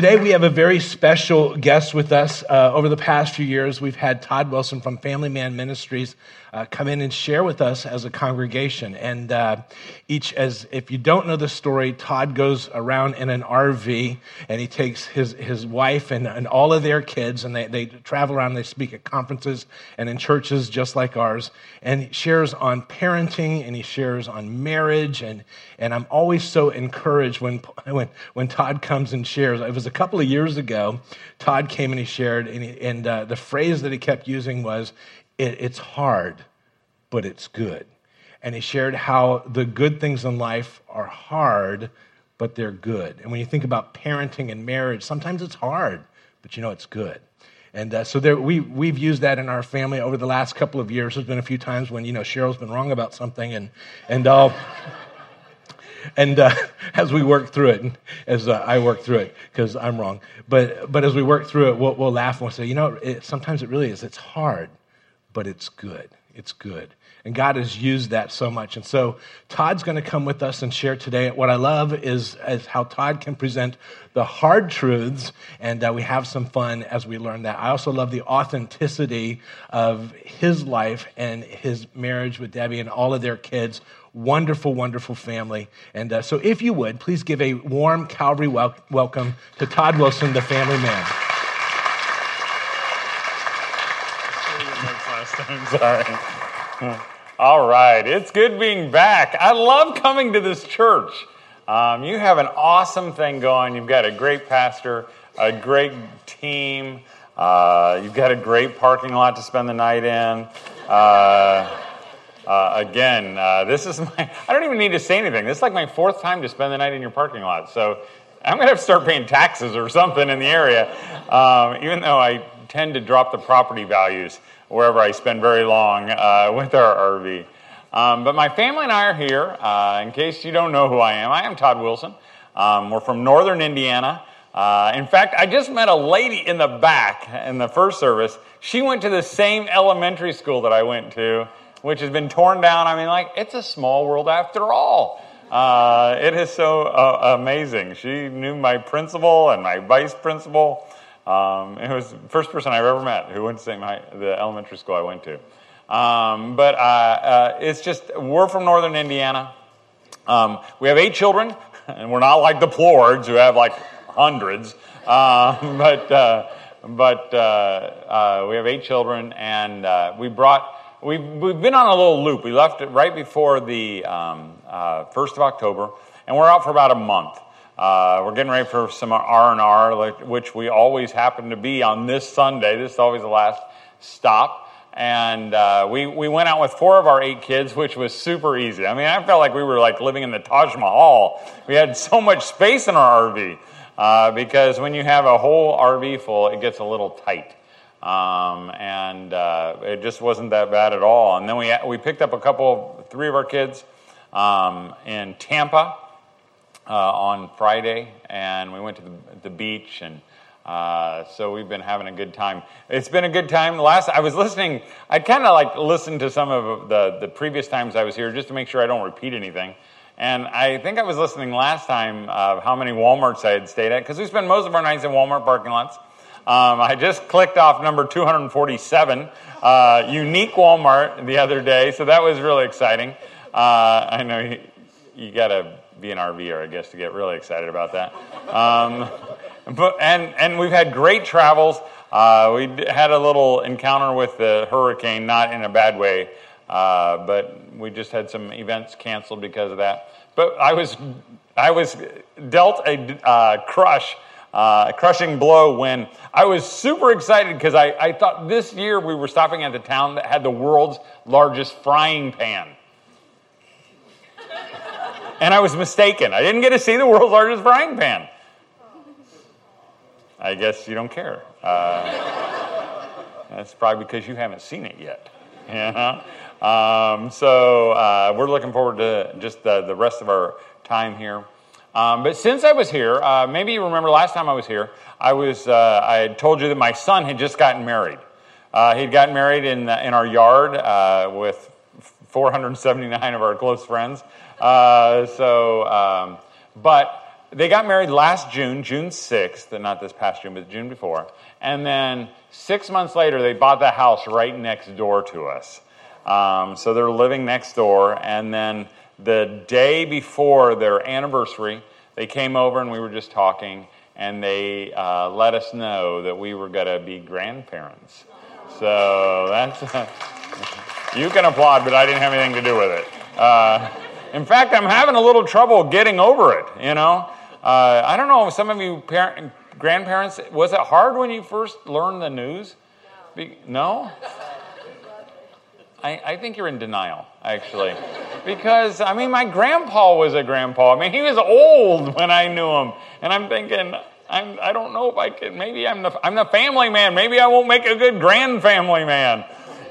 today we have a very special guest with us. Uh, over the past few years, we've had Todd Wilson from Family Man Ministries uh, come in and share with us as a congregation. And uh, each, as if you don't know the story, Todd goes around in an RV and he takes his, his wife and, and all of their kids and they, they travel around. They speak at conferences and in churches just like ours. And he shares on parenting and he shares on marriage. And, and I'm always so encouraged when, when, when Todd comes and shares. It was a couple of years ago, Todd came and he shared, and, he, and uh, the phrase that he kept using was, it, it's hard, but it's good. And he shared how the good things in life are hard, but they're good. And when you think about parenting and marriage, sometimes it's hard, but you know it's good. And uh, so there, we, we've used that in our family over the last couple of years. There's been a few times when, you know, Cheryl's been wrong about something, and, and, uh, and uh, as we work through it, as uh, I work through it, because I'm wrong, but, but as we work through it, we'll, we'll laugh and we'll say, you know, it, sometimes it really is. It's hard, but it's good. It's good. And God has used that so much. And so Todd's going to come with us and share today. What I love is, is how Todd can present the hard truths, and uh, we have some fun as we learn that. I also love the authenticity of his life and his marriage with Debbie and all of their kids. Wonderful, wonderful family. And uh, so, if you would, please give a warm Calvary wel- welcome to Todd Wilson, the family man. Sorry. All right, it's good being back. I love coming to this church. Um, you have an awesome thing going. You've got a great pastor, a great team. Uh, you've got a great parking lot to spend the night in. Uh, uh, again, uh, this is my, I don't even need to say anything. This is like my fourth time to spend the night in your parking lot. So I'm going to have to start paying taxes or something in the area, um, even though I tend to drop the property values wherever I spend very long uh, with our RV. Um, but my family and I are here. Uh, in case you don't know who I am, I am Todd Wilson. Um, we're from northern Indiana. Uh, in fact, I just met a lady in the back in the first service. She went to the same elementary school that I went to, which has been torn down. I mean, like, it's a small world after all. Uh, it is so uh, amazing. She knew my principal and my vice principal. Um, it was the first person I've ever met who went to the elementary school I went to. Um, but uh, uh, it's just, we're from northern Indiana. Um, we have eight children, and we're not like the Plords who have like hundreds. Uh, but uh, but we have eight children, and we brought, we've, we've been on a little loop. We left it right before the um, 1st of October, and we're out for about a month. Uh, we're getting ready for some R and R, which we always happen to be on this Sunday. This is always the last stop, and uh, we we went out with four of our eight kids, which was super easy. I mean, I felt like we were like living in the Taj Mahal. We had so much space in our RV uh, because when you have a whole RV full, it gets a little tight. Um, and uh, it just wasn't that bad at all. And then we we picked up a couple, three of our kids um, in Tampa uh, on Friday, and we went to the, the beach, and uh, so we've been having a good time. It's been a good time. Last I was listening, I kind of like listened to some of the the previous times I was here just to make sure I don't repeat anything. And I think I was listening last time of how many WalMarts I had stayed at because we spend most of our nights in Walmart parking lots. Um, I just clicked off number 247, uh, unique Walmart, the other day, so that was really exciting. Uh, I know you, you got to be an RVer, I guess, to get really excited about that. Um, but, and, and we've had great travels. Uh, we had a little encounter with the hurricane, not in a bad way, uh, but we just had some events canceled because of that. But I was, I was dealt a uh, crush, uh, a crushing blow when I was super excited because I, I thought this year we were stopping at the town that had the world's largest frying pan. And I was mistaken. I didn't get to see the world's largest frying pan. I guess you don't care. Uh, that's probably because you haven't seen it yet. Yeah. Um, so uh, we're looking forward to just the, the rest of our time here. Um, but since I was here, uh, maybe you remember last time I was here, I was uh, I had told you that my son had just gotten married. Uh, he'd gotten married in in our yard uh, with 479 of our close friends. Uh, so, um, but they got married last June, June 6th, and not this past June, but June before. And then six months later, they bought the house right next door to us. Um, so they're living next door. And then the day before their anniversary, they came over and we were just talking, and they uh, let us know that we were going to be grandparents. So that's, you can applaud, but I didn't have anything to do with it. Uh, in fact, I'm having a little trouble getting over it, you know. Uh, I don't know, some of you parent, grandparents, was it hard when you first learned the news? Be, no? I, I think you're in denial, actually. Because, I mean, my grandpa was a grandpa. I mean, he was old when I knew him. And I'm thinking, I'm, I don't know if I can, maybe I'm the, I'm the family man. Maybe I won't make a good grand family man.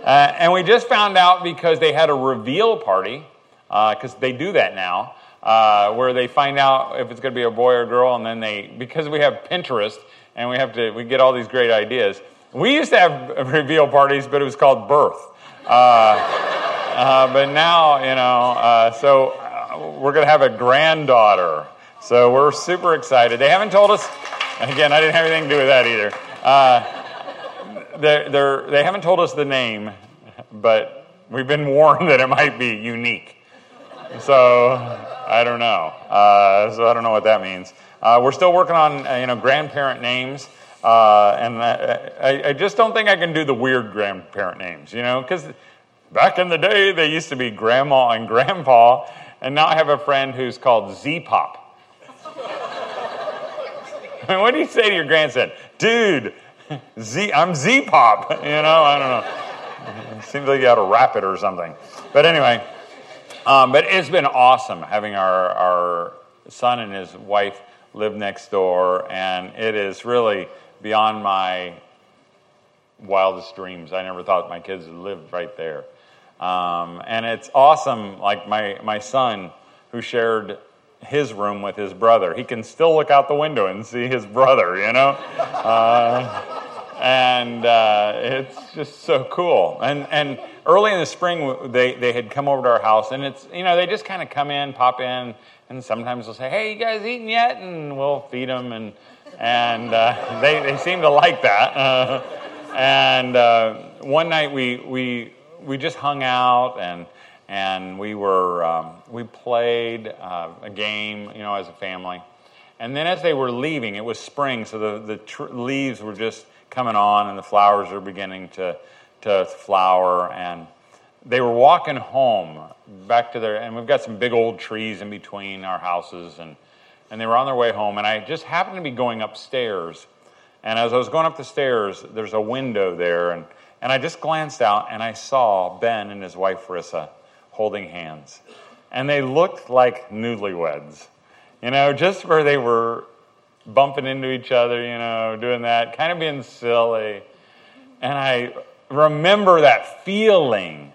Uh, and we just found out because they had a reveal party, because uh, they do that now, uh, where they find out if it's going to be a boy or girl, and then they, because we have Pinterest and we have to, we get all these great ideas. We used to have reveal parties, but it was called birth. Uh, but now, you know, uh, so uh, we're going to have a granddaughter. So we're super excited. They haven't told us, again, I didn't have anything to do with that either. Uh, they're, they're, they haven't told us the name, but we've been warned that it might be unique. So I don't know. Uh, so I don't know what that means. we're still working on, you know, grandparent names. Uh, and I, I, just don't think I can do the weird grandparent names, you know, because back in the day they used to be grandma and grandpa, and now I have a friend who's called Z Pop. What do you say to your grandson? Dude, Z, I'm Z Pop, you know, I don't know. It seems like you ought to rap it or something. But anyway, um, but it's been awesome having our, our son and his wife live next door, and it is really beyond my wildest dreams. I never thought my kids would live right there. Um, and it's awesome, like my, my son who shared his room with his brother. He can still look out the window and see his brother, you know? Uh, and uh, it's just so cool. And, and early in the spring, they, they had come over to our house, and it's, you know, they just kind of come in, pop in, and sometimes they'll say, hey, you guys eating yet? And we'll feed them. And and uh, they, they seem to like that. Uh, and uh, one night we, we, we just hung out and, and we, were, um, we played uh, a game, you know, as a family. And then as they were leaving, it was spring, so the, the tr- leaves were just coming on and the flowers were beginning to, to flower. And they were walking home back to their, and we've got some big old trees in between our houses. And and they were on their way home, and I just happened to be going upstairs. And as I was going up the stairs, there's a window there, and, and I just glanced out and I saw Ben and his wife Rissa holding hands. And they looked like newlyweds, you know, just where they were bumping into each other, you know, doing that, kind of being silly. And I remember that feeling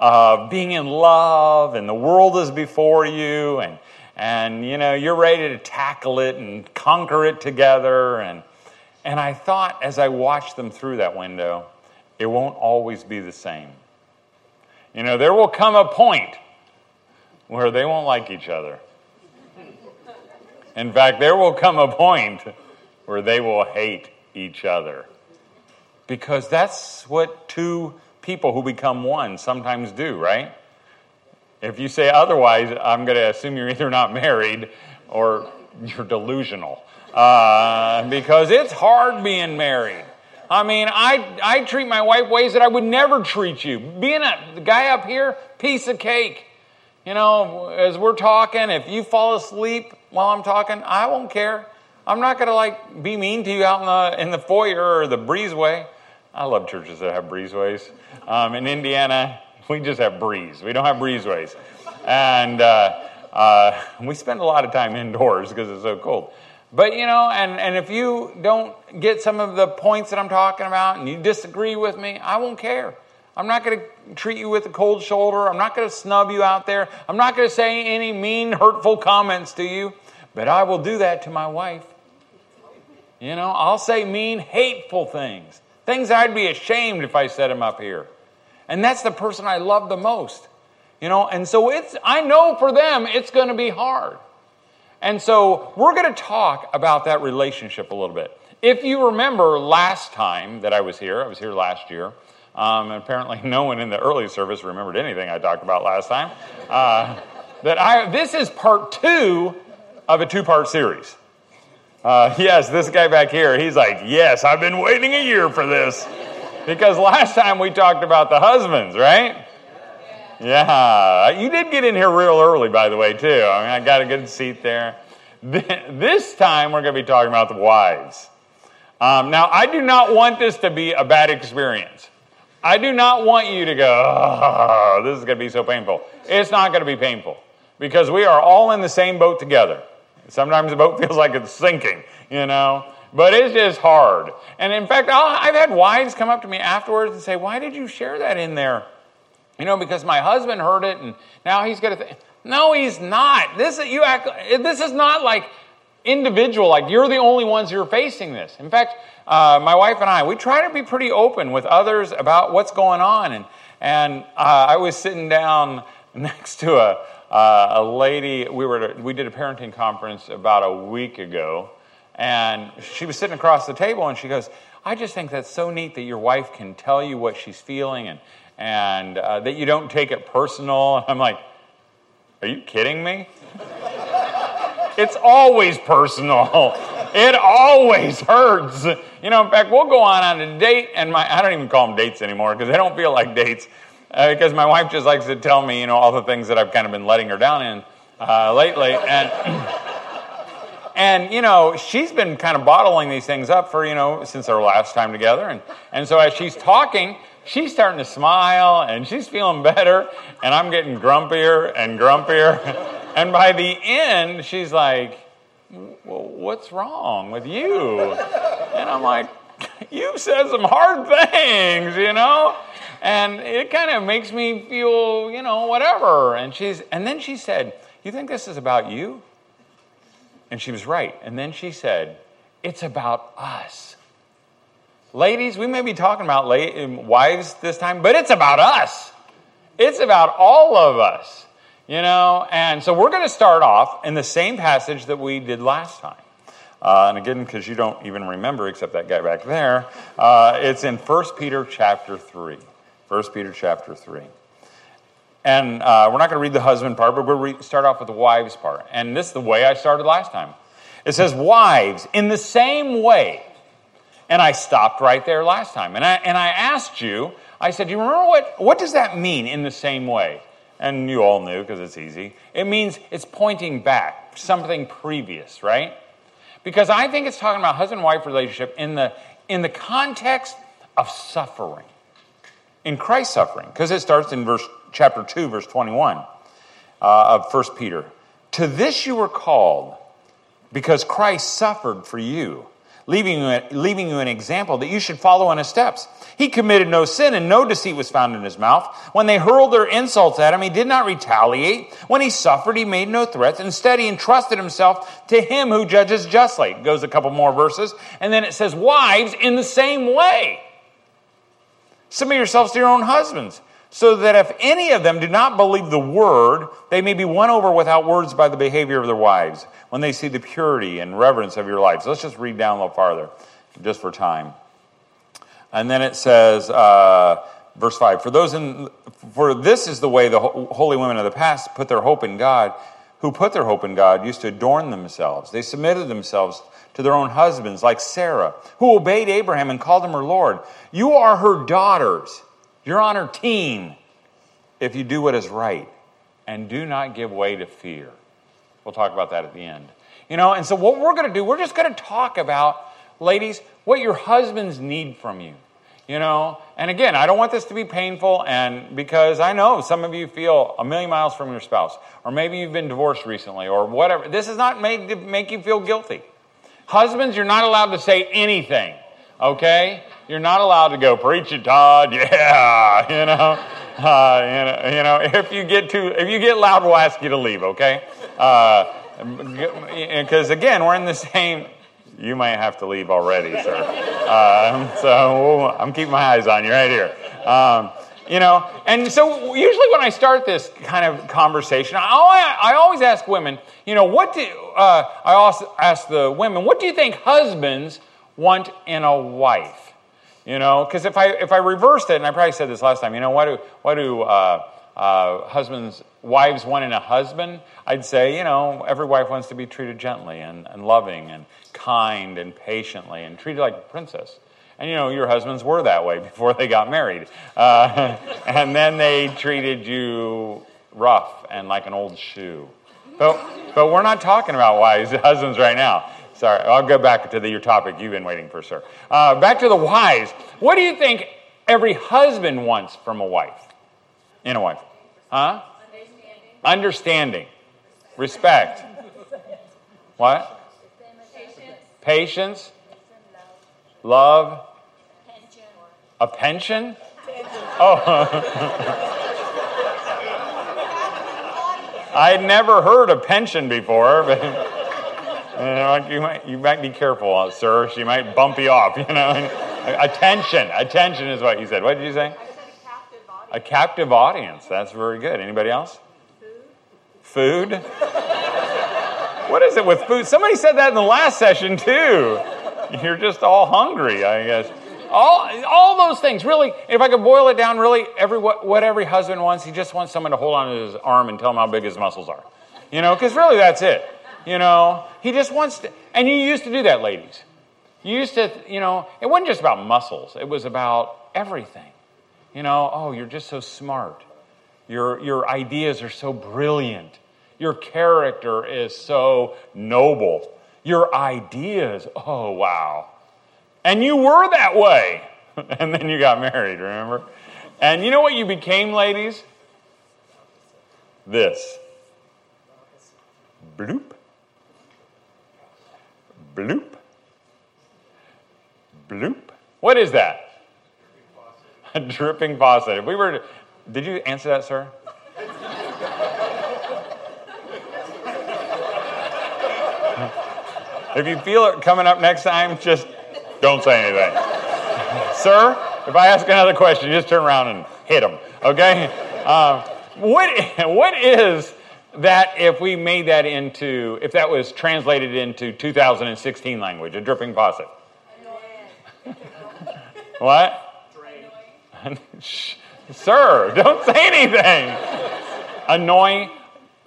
of being in love, and the world is before you, and and you know you're ready to tackle it and conquer it together and and I thought as I watched them through that window it won't always be the same you know there will come a point where they won't like each other in fact there will come a point where they will hate each other because that's what two people who become one sometimes do right if you say otherwise, I'm going to assume you're either not married or you're delusional. Uh, because it's hard being married. I mean, I, I treat my wife ways that I would never treat you. Being a guy up here, piece of cake. You know, as we're talking, if you fall asleep while I'm talking, I won't care. I'm not going to like be mean to you out in the, in the foyer or the breezeway. I love churches that have breezeways. Um, in Indiana, we just have breeze. We don't have breezeways. And uh, uh, we spend a lot of time indoors because it's so cold. But, you know, and, and if you don't get some of the points that I'm talking about and you disagree with me, I won't care. I'm not going to treat you with a cold shoulder. I'm not going to snub you out there. I'm not going to say any mean, hurtful comments to you. But I will do that to my wife. You know, I'll say mean, hateful things. Things I'd be ashamed if I said them up here. And that's the person I love the most. You know, and so it's, I know for them it's going to be hard. And so we're going to talk about that relationship a little bit. If you remember last time that I was here, I was here last year. Um, and apparently, no one in the early service remembered anything I talked about last time. Uh, that I this is part two of a two-part series. Uh, yes, this guy back here, he's like, yes, I've been waiting a year for this because last time we talked about the husbands, right? Yeah, you did get in here real early, by the way, too. I mean, I got a good seat there. This time, we're going to be talking about the wives. Um, now, I do not want this to be a bad experience. I do not want you to go, oh, this is going to be so painful. It's not going to be painful because we are all in the same boat together. Sometimes the boat feels like it's sinking, you know, but it's just hard. And in fact, i have had wives come up to me afterwards and say, Why did you share that in there? You know, because my husband heard it and now he's going to think. No, he's not. This, you act, this is not like individual, like you're the only ones who are facing this. In fact, uh, my wife and I, we try to be pretty open with others about what's going on. And, and uh, I was sitting down next to a, uh, a lady, we, were we did a parenting conference about a week ago, and she was sitting across the table and she goes, I just think that's so neat that your wife can tell you what she's feeling and, and uh, that you don't take it personal. I'm like, are you kidding me? it's always personal. It always hurts. You know, in fact, we'll go on on a date, and my, I don't even call them dates anymore because they don't feel like dates. Uh, because my wife just likes to tell me, you know, all the things that I've kind of been letting her down in uh, lately. And, and, you know, she's been kind of bottling these things up for, you know, since our last time together. And, and so as she's talking, she's starting to smile and she's feeling better. And I'm getting grumpier and grumpier. and by the end, she's like, well, what's wrong with you? And I'm like, you said some hard things, you know? And it kind of makes me feel, you know, whatever. And she's and then she said, "You think this is about you?" And she was right. And then she said, "It's about us." Ladies, we may be talking about wives this time, but it's about us. It's about all of us, you know? And so we're going to start off in the same passage that we did last time. Uh, and again, because you don't even remember, except that guy back there, uh, it's in 1 Peter chapter 3. 1 Peter chapter 3. And uh, we're not going to read the husband part, but we'll re- start off with the wives part. And this is the way I started last time. It says, Wives, in the same way. And I stopped right there last time. And I, and I asked you, I said, Do You remember what, what does that mean in the same way? And you all knew because it's easy. It means it's pointing back, something previous, right? Because I think it's talking about husband wife relationship in the, in the context of suffering in Christ's suffering, because it starts in verse chapter 2, verse 21 uh, of 1 Peter. To this you were called, because Christ suffered for you, leaving you, leaving you an example that you should follow in his steps. He committed no sin, and no deceit was found in his mouth. When they hurled their insults at him, he did not retaliate. When he suffered, he made no threats. Instead, he entrusted himself to him who judges justly. Goes a couple more verses, and then it says, Wives, in the same way Submit yourselves to your own husbands, so that if any of them do not believe the word, they may be won over without words by the behavior of their wives when they see the purity and reverence of your lives. So Let's just read down a little farther, just for time. And then it says, uh, verse 5 for those in for this is the way the holy women of the past put their hope in god who put their hope in god used to adorn themselves they submitted themselves to their own husbands, like Sarah, who obeyed Abraham and called him her Lord. You are her daughters. You're on her team if you do what is right and do not give way to fear. We'll talk about that at the end. You know, and so what we're going to do, we're just going to talk about, ladies, what your husbands need from you. You know, and again, I don't want this to be painful, and because I know some of you feel a million miles from your spouse, or maybe you've been divorced recently, or whatever. This is not made to make you feel guilty. Husbands, you're not allowed to say anything, okay? You're not allowed to go, preach it, Todd, yeah, you know. Uh, you know, if you get too, if you get loud, we'll ask you to leave, okay? Because uh, again, we're in the same. You might have to leave already, sir. Um, so I'm keeping my eyes on you right here. Um, you know, and so usually when I start this kind of conversation, I, I always ask women, you know, what do uh, I also ask the women, what do you think husbands want in a wife? You know, because if I if I reversed it, and I probably said this last time, you know, what do what do uh, uh, husbands wives want in a husband? I'd say, you know, every wife wants to be treated gently and, and loving and kind and patiently and treated like a princess. And you know, your husbands were that way before they got married. Uh, and then they treated you rough and like an old shoe. But, but we're not talking about wise husbands right now. Sorry, I'll go back to the, your topic you've been waiting for, sir. Uh, back to the wise. What do you think every husband wants from a wife? In a wife? Huh? Understanding. Understanding. Respect. What? Patience. Love. A pension? Oh. I'd never heard of pension before, but know, you, might, you might be careful, sir. She might bump you off, you know. Attention. Attention is what you said. What did you say? A captive audience. a captive audience. That's very good. Anybody else? Food. Food? what is it with food? Somebody said that in the last session, too. You're just all hungry, I guess. All, all those things, really, if I could boil it down, really, every, what, what every husband wants, he just wants someone to hold on to his arm and tell him how big his muscles are. You know, because really that's it. You know, he just wants to, and you used to do that, ladies. You used to, you know, it wasn't just about muscles, it was about everything. You know, oh, you're just so smart. Your, your ideas are so brilliant. Your character is so noble. Your ideas, oh, wow. And you were that way. and then you got married, remember? And you know what you became, ladies? This. Bloop. Bloop. Bloop. What is that? A dripping faucet. If we were to, did you answer that, sir? if you feel it coming up next time, just don't say anything. Sir, if I ask another question, just turn around and hit him, okay? Uh, what, what is that if we made that into, if that was translated into 2016 language, a dripping faucet? what? Sir, don't say anything. Annoying.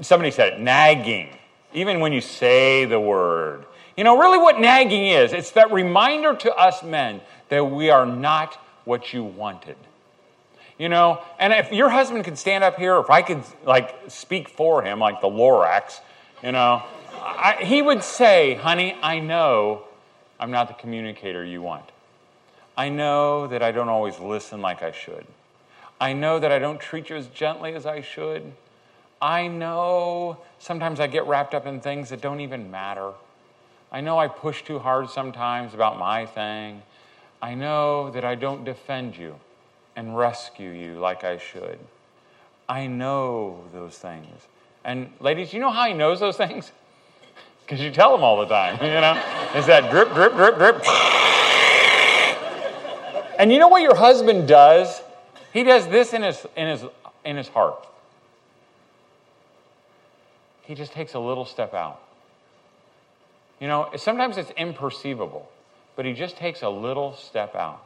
Somebody said it, nagging. Even when you say the word. You know, really what nagging is, it's that reminder to us men that we are not what you wanted. You know, and if your husband could stand up here, if I could like speak for him, like the Lorax, you know, I, he would say, honey, I know I'm not the communicator you want. I know that I don't always listen like I should. I know that I don't treat you as gently as I should. I know sometimes I get wrapped up in things that don't even matter. I know I push too hard sometimes about my thing. I know that I don't defend you and rescue you like I should. I know those things. And ladies, you know how he knows those things? Because you tell him all the time, you know? It's that drip, drip, drip, drip. And you know what your husband does? He does this in his, in his, in his heart. He just takes a little step out. You know, sometimes it's imperceivable, but he just takes a little step out.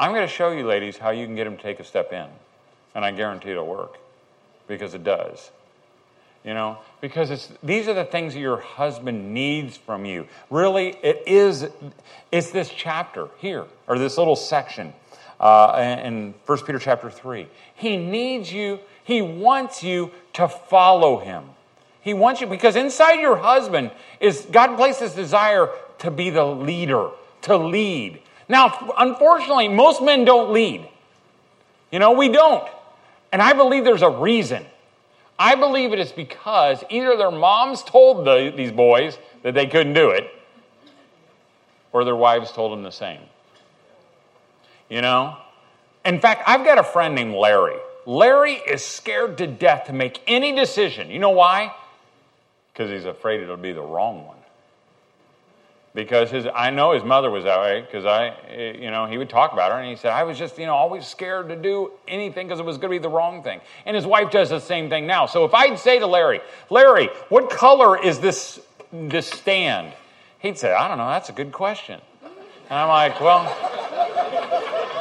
I'm going to show you, ladies, how you can get him to take a step in. And I guarantee it'll work because it does. You know, because it's these are the things that your husband needs from you. Really, it is it's this chapter here, or this little section uh, in 1 Peter chapter 3. He needs you, he wants you to follow him. He wants you because inside your husband is God placed this desire to be the leader, to lead. Now, unfortunately, most men don't lead. You know, we don't. And I believe there's a reason. I believe it is because either their moms told the, these boys that they couldn't do it, or their wives told them the same. You know? In fact, I've got a friend named Larry. Larry is scared to death to make any decision. You know why? because he's afraid it'll be the wrong one. Because his I know his mother was that way because I eh, you know he would talk about her and he said I was just you know always scared to do anything because it was going to be the wrong thing. And his wife does the same thing now. So if I'd say to Larry Larry what color is this this stand? He'd say I don't know that's a good question. And I'm like well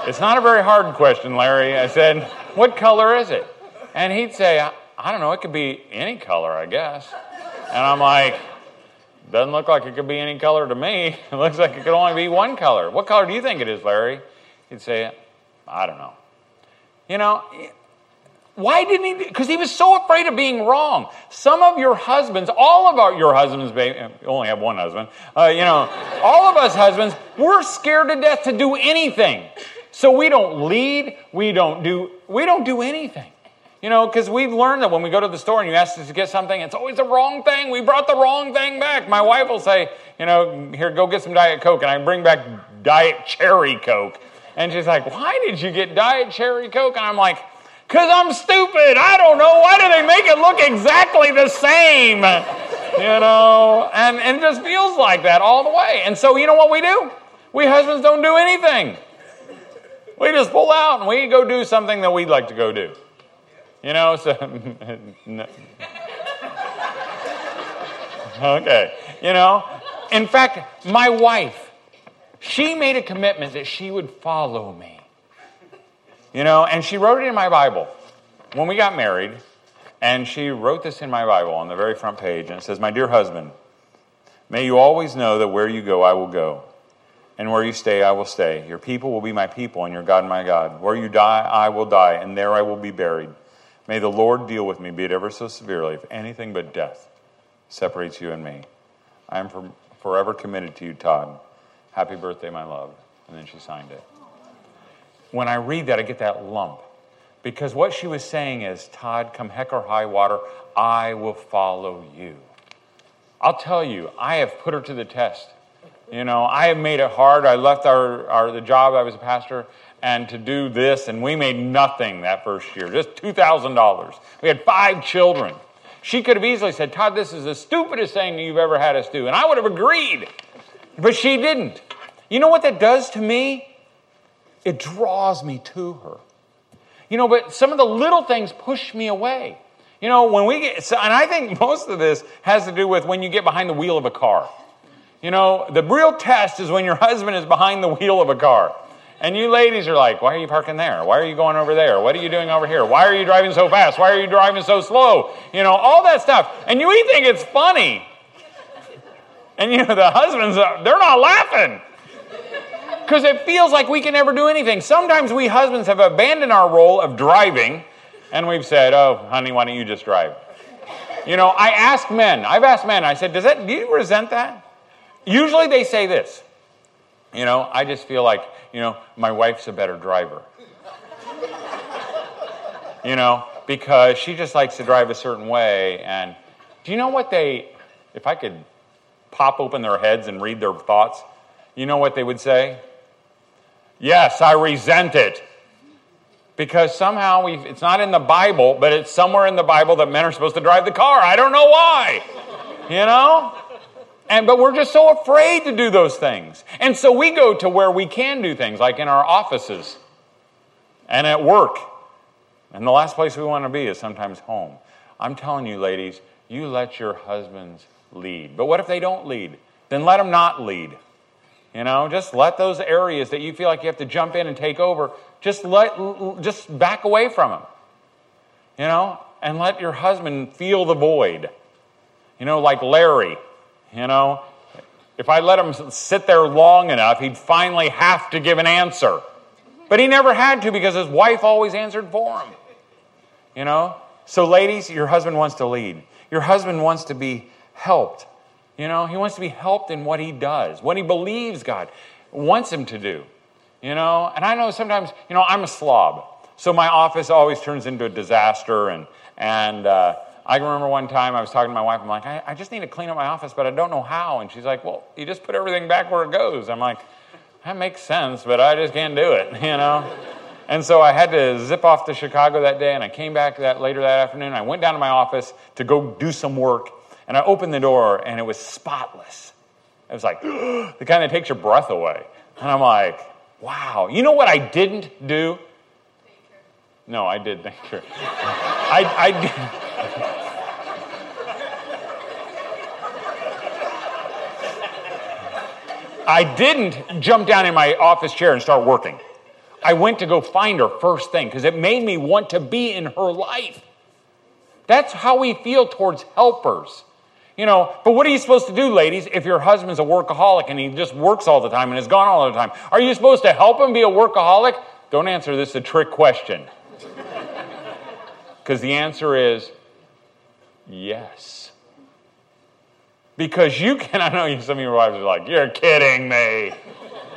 it's not a very hard question Larry. I said what color is it? And he'd say I, I don't know it could be any color I guess. And I'm like doesn't look like it could be any color to me. It looks like it could only be one color. What color do you think it is, Larry? He'd say, I don't know. You know, why didn't he? Because he was so afraid of being wrong. Some of your husbands, all of our, your husbands, you only have one husband, uh, you know, all of us husbands, we're scared to death to do anything. So we don't lead, we don't do, we don't do anything. You know, because we've learned that when we go to the store and you ask us to get something, it's always the wrong thing. We brought the wrong thing back. My wife will say, you know, here, go get some Diet Coke. And I bring back Diet Cherry Coke. And she's like, why did you get Diet Cherry Coke? And I'm like, because I'm stupid. I don't know. Why do they make it look exactly the same? You know, and, and it just feels like that all the way. And so, you know what we do? We husbands don't do anything. We just pull out and we go do something that we'd like to go do. You know, so. okay. You know, in fact, my wife, she made a commitment that she would follow me. You know, and she wrote it in my Bible when we got married. And she wrote this in my Bible on the very front page. And it says, My dear husband, may you always know that where you go, I will go. And where you stay, I will stay. Your people will be my people, and your God, my God. Where you die, I will die, and there I will be buried. May the Lord deal with me, be it ever so severely, if anything but death separates you and me. I am for, forever committed to you, Todd. Happy birthday, my love. And then she signed it. When I read that, I get that lump. Because what she was saying is, Todd, come heck or high water, I will follow you. I'll tell you, I have put her to the test. You know, I have made it hard. I left our, our the job. I was a pastor, and to do this, and we made nothing that first year, just $2,000. We had five children. She could have easily said, Todd, this is the stupidest thing you've ever had us do. And I would have agreed. But she didn't. You know what that does to me? It draws me to her. You know, but some of the little things push me away. You know, when we get, and I think most of this has to do with when you get behind the wheel of a car. You know, the real test is when your husband is behind the wheel of a car. And you ladies are like, why are you parking there? Why are you going over there? What are you doing over here? Why are you driving so fast? Why are you driving so slow? You know, all that stuff. And you think it's funny. And you know, the husbands, uh, they're not laughing. Because it feels like we can never do anything. Sometimes we husbands have abandoned our role of driving and we've said, oh, honey, why don't you just drive? You know, I ask men, I've asked men, I said, does that, do you resent that? Usually they say this. You know, I just feel like you know, my wife's a better driver. you know, because she just likes to drive a certain way. And do you know what they, if I could pop open their heads and read their thoughts, you know what they would say? Yes, I resent it. Because somehow we it's not in the Bible, but it's somewhere in the Bible that men are supposed to drive the car. I don't know why. You know? And, but we're just so afraid to do those things. And so we go to where we can do things, like in our offices and at work. And the last place we want to be is sometimes home. I'm telling you, ladies, you let your husbands lead. But what if they don't lead? Then let them not lead. You know, just let those areas that you feel like you have to jump in and take over, just let just back away from them. You know, and let your husband feel the void. You know, like Larry, you know, if I let him sit there long enough, he'd finally have to give an answer. But he never had to because his wife always answered for him. You know? So, ladies, your husband wants to lead. Your husband wants to be helped. You know, he wants to be helped in what he does, what he believes God wants him to do. You know, and I know sometimes, you know, I'm a slob. So my office always turns into a disaster and, and, uh, I can remember one time I was talking to my wife. I'm like, I, I just need to clean up my office, but I don't know how. And she's like, Well, you just put everything back where it goes. I'm like, That makes sense, but I just can't do it, you know? And so I had to zip off to Chicago that day, and I came back that later that afternoon. I went down to my office to go do some work, and I opened the door, and it was spotless. It was like the kind that takes your breath away. And I'm like, wow. You know what I didn't do? No, I did thank her. I, I did. I didn't jump down in my office chair and start working. I went to go find her first thing because it made me want to be in her life. That's how we feel towards helpers. You know, but what are you supposed to do, ladies, if your husband's a workaholic and he just works all the time and is gone all the time? Are you supposed to help him be a workaholic? Don't answer this a trick question. Because the answer is yes. Because you can, I know some of your wives are like, you're kidding me.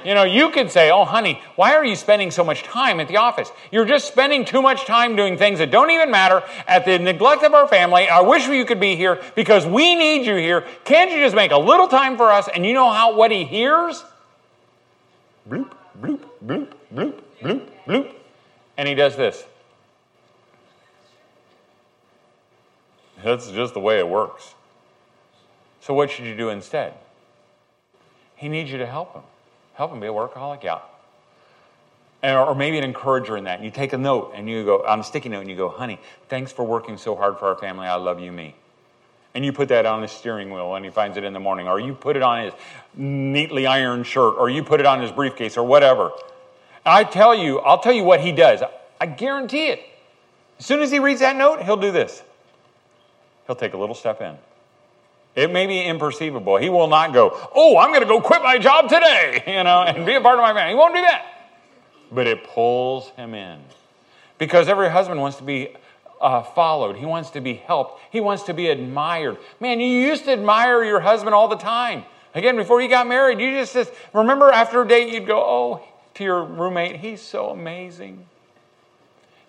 You know, you could say, Oh, honey, why are you spending so much time at the office? You're just spending too much time doing things that don't even matter at the neglect of our family. I wish you could be here because we need you here. Can't you just make a little time for us? And you know how what he hears? Bloop, bloop, bloop, bloop, bloop, bloop. And he does this. That's just the way it works. So, what should you do instead? He needs you to help him. Help him be a workaholic, yeah. And, or maybe an encourager in that. You take a note and you go, on a sticky note, and you go, honey, thanks for working so hard for our family. I love you, me. And you put that on his steering wheel and he finds it in the morning. Or you put it on his neatly ironed shirt. Or you put it on his briefcase or whatever. And I tell you, I'll tell you what he does. I guarantee it. As soon as he reads that note, he'll do this. He'll take a little step in. It may be imperceivable. He will not go, oh, I'm going to go quit my job today, you know, and be a part of my family. He won't do that. But it pulls him in. Because every husband wants to be uh, followed. He wants to be helped. He wants to be admired. Man, you used to admire your husband all the time. Again, before you got married, you just, just remember after a date, you'd go, oh, to your roommate, he's so amazing.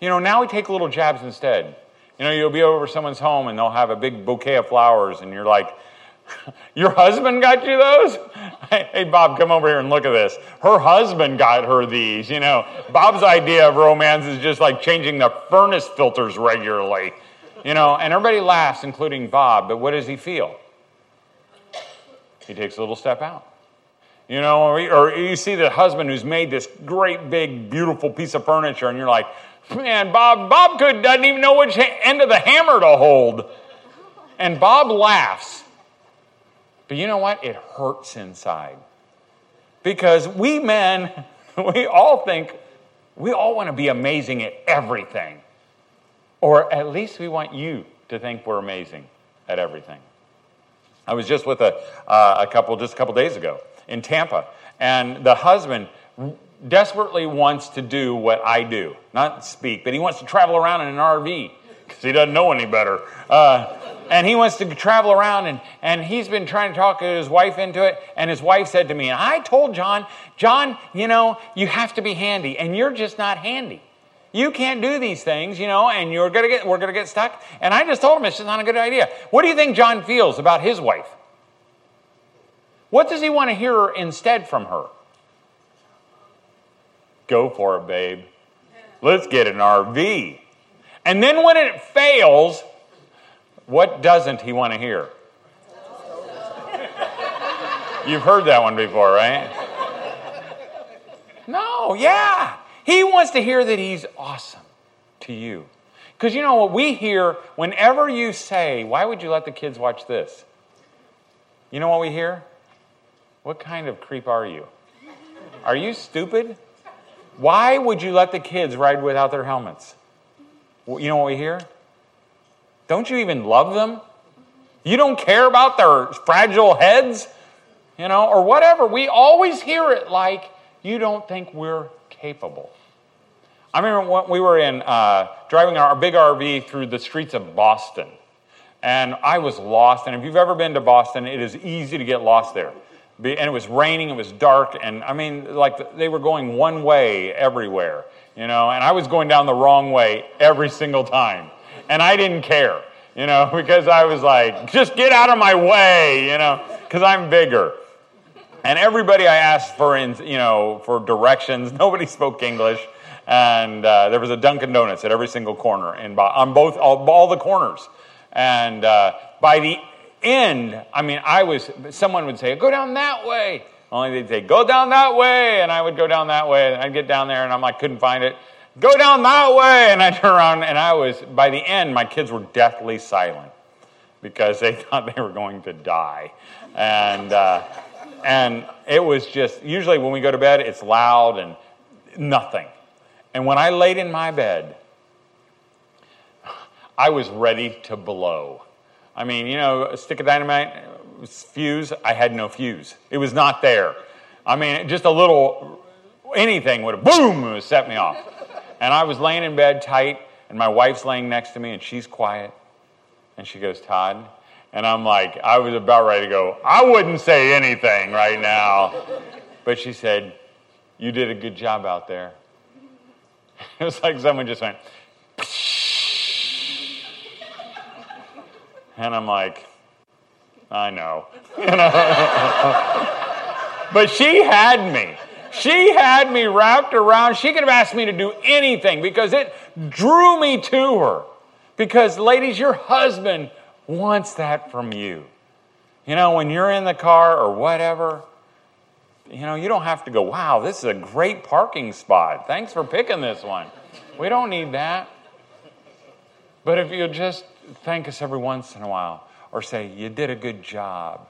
You know, now we take little jabs instead. You know, you'll be over someone's home and they'll have a big bouquet of flowers, and you're like, Your husband got you those? Hey, Bob, come over here and look at this. Her husband got her these. You know, Bob's idea of romance is just like changing the furnace filters regularly. You know, and everybody laughs, including Bob, but what does he feel? He takes a little step out. You know, or, you see the husband who's made this great, big, beautiful piece of furniture, and you're like, Man, Bob, Bob could doesn't even know which end of the hammer to hold. And Bob laughs. But you know what? It hurts inside. Because we men, we all think, we all want to be amazing at everything. Or at least we want you to think we're amazing at everything. I was just with a, uh, a couple just a couple days ago in Tampa, and the husband desperately wants to do what I do, not speak, but he wants to travel around in an RV because he doesn't know any better. Uh, and he wants to travel around, and, and he's been trying to talk his wife into it. And his wife said to me, and I told John, John, you know, you have to be handy, and you're just not handy. You can't do these things, you know, and you're gonna get we're gonna get stuck. And I just told him it's just not a good idea. What do you think John feels about his wife? What does he want to hear instead from her? Go for it, babe. Let's get an RV. And then when it fails, what doesn't he want to hear? You've heard that one before, right? No, yeah. He wants to hear that he's awesome to you. Because you know what we hear whenever you say, Why would you let the kids watch this? You know what we hear? What kind of creep are you? Are you stupid? Why would you let the kids ride without their helmets? You know what we hear? Don't you even love them? You don't care about their fragile heads? You know, or whatever. We always hear it like you don't think we're capable. I remember when we were in uh, driving our big RV through the streets of Boston, and I was lost. And if you've ever been to Boston, it is easy to get lost there and it was raining, it was dark, and I mean, like they were going one way everywhere, you know, and I was going down the wrong way every single time. And I didn't care, you know, because I was like, just get out of my way, you know, because I'm bigger. And everybody I asked for, in, you know, for directions, nobody spoke English. And uh, there was a Dunkin' Donuts at every single corner, in, on both all, all the corners. And uh, by the end, I mean, I was, someone would say, go down that way. Only they'd say, go down that way. And I would go down that way. And I'd get down there and I'm like, couldn't find it. Go down that way. And I'd turn around and I was, by the end, my kids were deathly silent because they thought they were going to die. And, uh, and it was just, usually when we go to bed, it's loud and nothing. And when I laid in my bed, I was ready to blow. I mean, you know, a stick of dynamite, fuse, I had no fuse. It was not there. I mean, just a little, anything would have, boom, set me off. And I was laying in bed tight, and my wife's laying next to me, and she's quiet. And she goes, Todd. And I'm like, I was about ready to go, I wouldn't say anything right now. But she said, You did a good job out there. It was like someone just went, and I'm like, I know. You know? but she had me. She had me wrapped around. She could have asked me to do anything because it drew me to her. Because, ladies, your husband wants that from you. You know, when you're in the car or whatever, you know, you don't have to go, wow, this is a great parking spot. Thanks for picking this one. We don't need that. But if you just thank us every once in a while or say, You did a good job.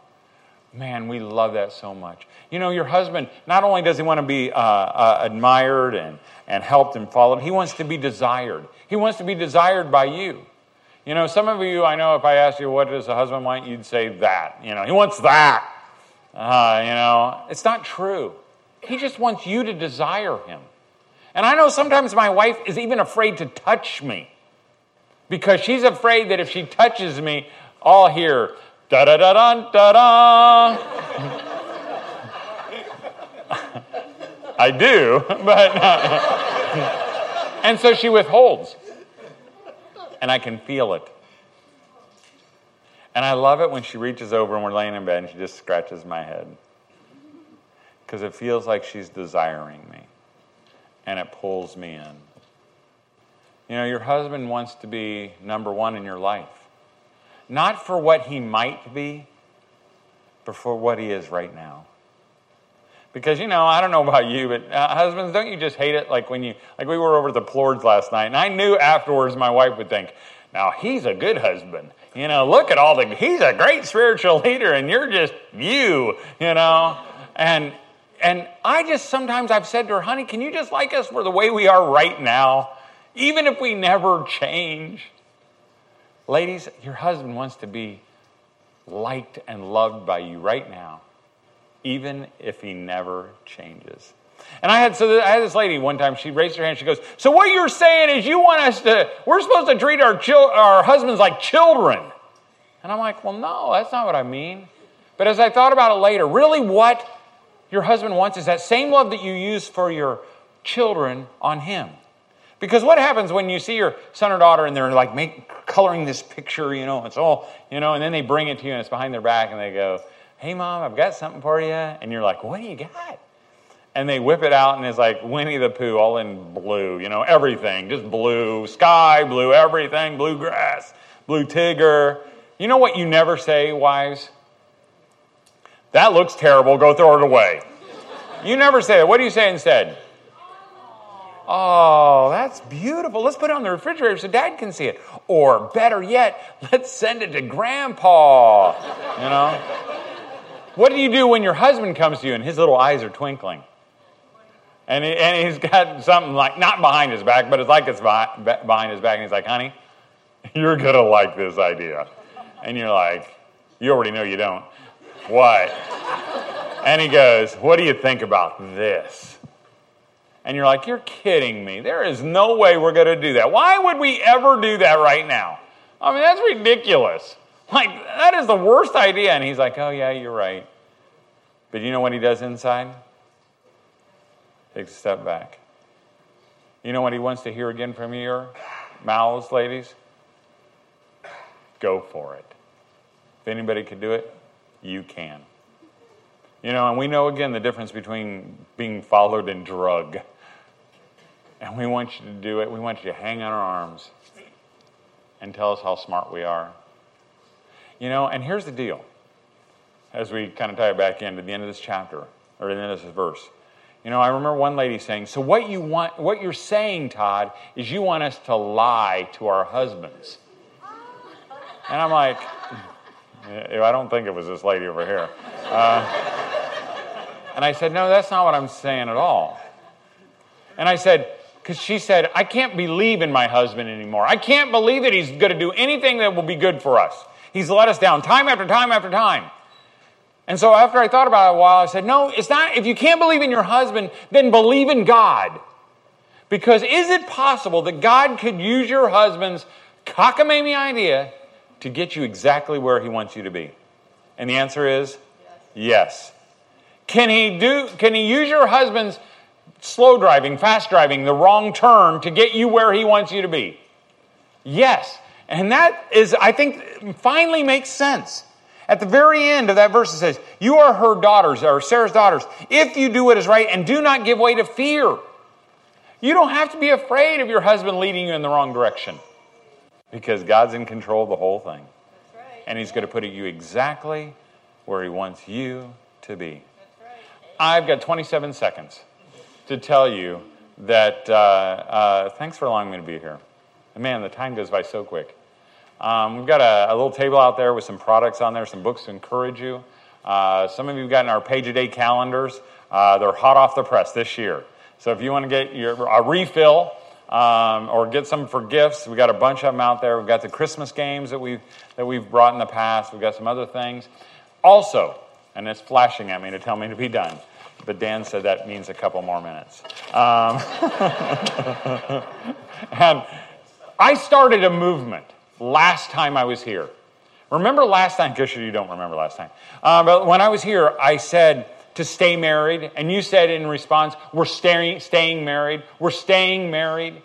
Man, we love that so much. You know, your husband, not only does he want to be uh, uh, admired and, and helped and followed, he wants to be desired. He wants to be desired by you. You know, some of you, I know if I asked you, what does a husband want, you'd say that. You know, he wants that. Uh, you know, it's not true. He just wants you to desire him. And I know sometimes my wife is even afraid to touch me because she's afraid that if she touches me, I'll hear da da da da da da. I do, but. Uh, and so she withholds. And I can feel it. And I love it when she reaches over and we're laying in bed and she just scratches my head. Because it feels like she's desiring me. And it pulls me in. You know, your husband wants to be number one in your life. Not for what he might be, but for what he is right now. Because, you know, I don't know about you, but uh, husbands, don't you just hate it? Like when you, like we were over at the Plords last night, and I knew afterwards my wife would think, now he's a good husband. You know, look at all the, he's a great spiritual leader, and you're just you, you know? And, and I just sometimes I've said to her, honey, can you just like us for the way we are right now? Even if we never change. Ladies, your husband wants to be liked and loved by you right now, even if he never changes. And I had so I had this lady one time. She raised her hand. She goes, "So what you're saying is you want us to? We're supposed to treat our chil- our husbands like children?" And I'm like, "Well, no, that's not what I mean." But as I thought about it later, really, what your husband wants is that same love that you use for your children on him. Because what happens when you see your son or daughter and they're like make, coloring this picture, you know, it's all, you know, and then they bring it to you and it's behind their back and they go, hey, mom, I've got something for you. And you're like, what do you got? And they whip it out and it's like Winnie the Pooh all in blue, you know, everything, just blue, sky, blue, everything, blue grass, blue Tigger. You know what you never say, wives? That looks terrible, go throw it away. You never say that. What do you say instead? Oh, that's beautiful. Let's put it on the refrigerator so dad can see it. Or better yet, let's send it to grandpa. You know? What do you do when your husband comes to you and his little eyes are twinkling? And, he, and he's got something like, not behind his back, but it's like it's behind his back. And he's like, honey, you're going to like this idea. And you're like, you already know you don't. What? And he goes, what do you think about this? And you're like, you're kidding me. There is no way we're going to do that. Why would we ever do that right now? I mean, that's ridiculous. Like, that is the worst idea. And he's like, oh, yeah, you're right. But you know what he does inside? Takes a step back. You know what he wants to hear again from your mouths, ladies? Go for it. If anybody could do it, you can. You know, and we know again the difference between being followed and drug. And we want you to do it. We want you to hang on our arms and tell us how smart we are. You know, and here's the deal as we kind of tie it back in into the end of this chapter or the end of this verse. You know, I remember one lady saying, "So what you want what you're saying, Todd, is you want us to lie to our husbands." And I'm like, I don't think it was this lady over here. Uh, and I said, No, that's not what I'm saying at all. And I said, because she said, I can't believe in my husband anymore. I can't believe that he's going to do anything that will be good for us. He's let us down time after time after time. And so after I thought about it a while, I said, No, it's not. If you can't believe in your husband, then believe in God. Because is it possible that God could use your husband's cockamamie idea to get you exactly where he wants you to be? And the answer is yes. yes. Can he do can he use your husband's slow driving, fast driving, the wrong turn to get you where he wants you to be? Yes. And that is I think finally makes sense. At the very end of that verse, it says, You are her daughters, or Sarah's daughters, if you do what is right and do not give way to fear. You don't have to be afraid of your husband leading you in the wrong direction because God's in control of the whole thing. Right. And He's going to put you exactly where He wants you to be. Right. I've got 27 seconds to tell you that uh, uh, thanks for allowing me to be here. man, the time goes by so quick. Um, we've got a, a, little table out there with some products on there, some books to encourage you. Uh, some of you have gotten our page a day calendars. Uh, they're hot off the press this year. So if you want to get your, a refill um, or get some for gifts, we've got a bunch of them out there. We've got the Christmas games that we've, that we've brought in the past. We've got some other things. Also, and it's flashing at me to tell me to be done, but Dan said that means a couple more minutes. Um, and I started a movement last time I was here. Remember last time, because you don't remember last time. Uh, but when I was here, I said to stay married, and you said in response, we're staying, staying married. We're staying married.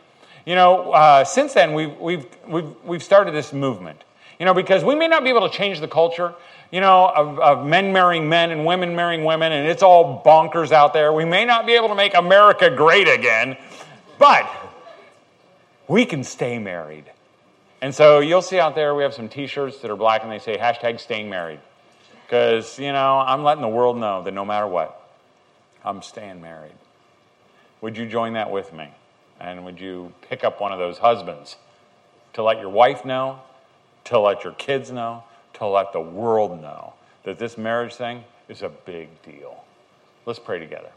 You know, uh, since then, we've, we've, we've, we've started this movement. You know, because we may not be able to change the culture, you know, of, of men marrying men and women marrying women, and it's all bonkers out there. We may not be able to make America great again, but we can stay married. And so you'll see out there we have some T-shirts that are black and they say hashtag staying married. Because, you know, I'm letting the world know that no matter what, I'm staying married. Would you join that with me? And would you pick up one of those husbands to let your wife know, to let your kids know, to let the world know that this marriage thing is a big deal? Let's pray together.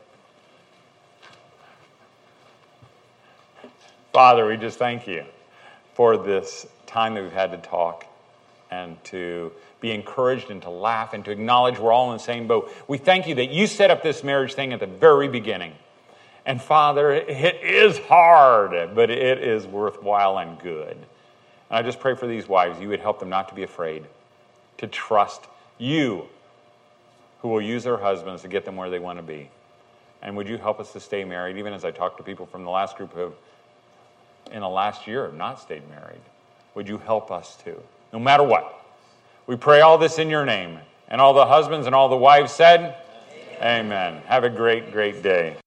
Father, we just thank you for this time that we've had to talk and to be encouraged and to laugh and to acknowledge we're all in the same boat. We thank you that you set up this marriage thing at the very beginning. And Father, it is hard, but it is worthwhile and good. And I just pray for these wives, you would help them not to be afraid, to trust you, who will use their husbands to get them where they want to be. And would you help us to stay married, even as I talk to people from the last group who have in the last year have not stayed married. Would you help us to? No matter what. We pray all this in your name. And all the husbands and all the wives said, Amen. Amen. Have a great, great day.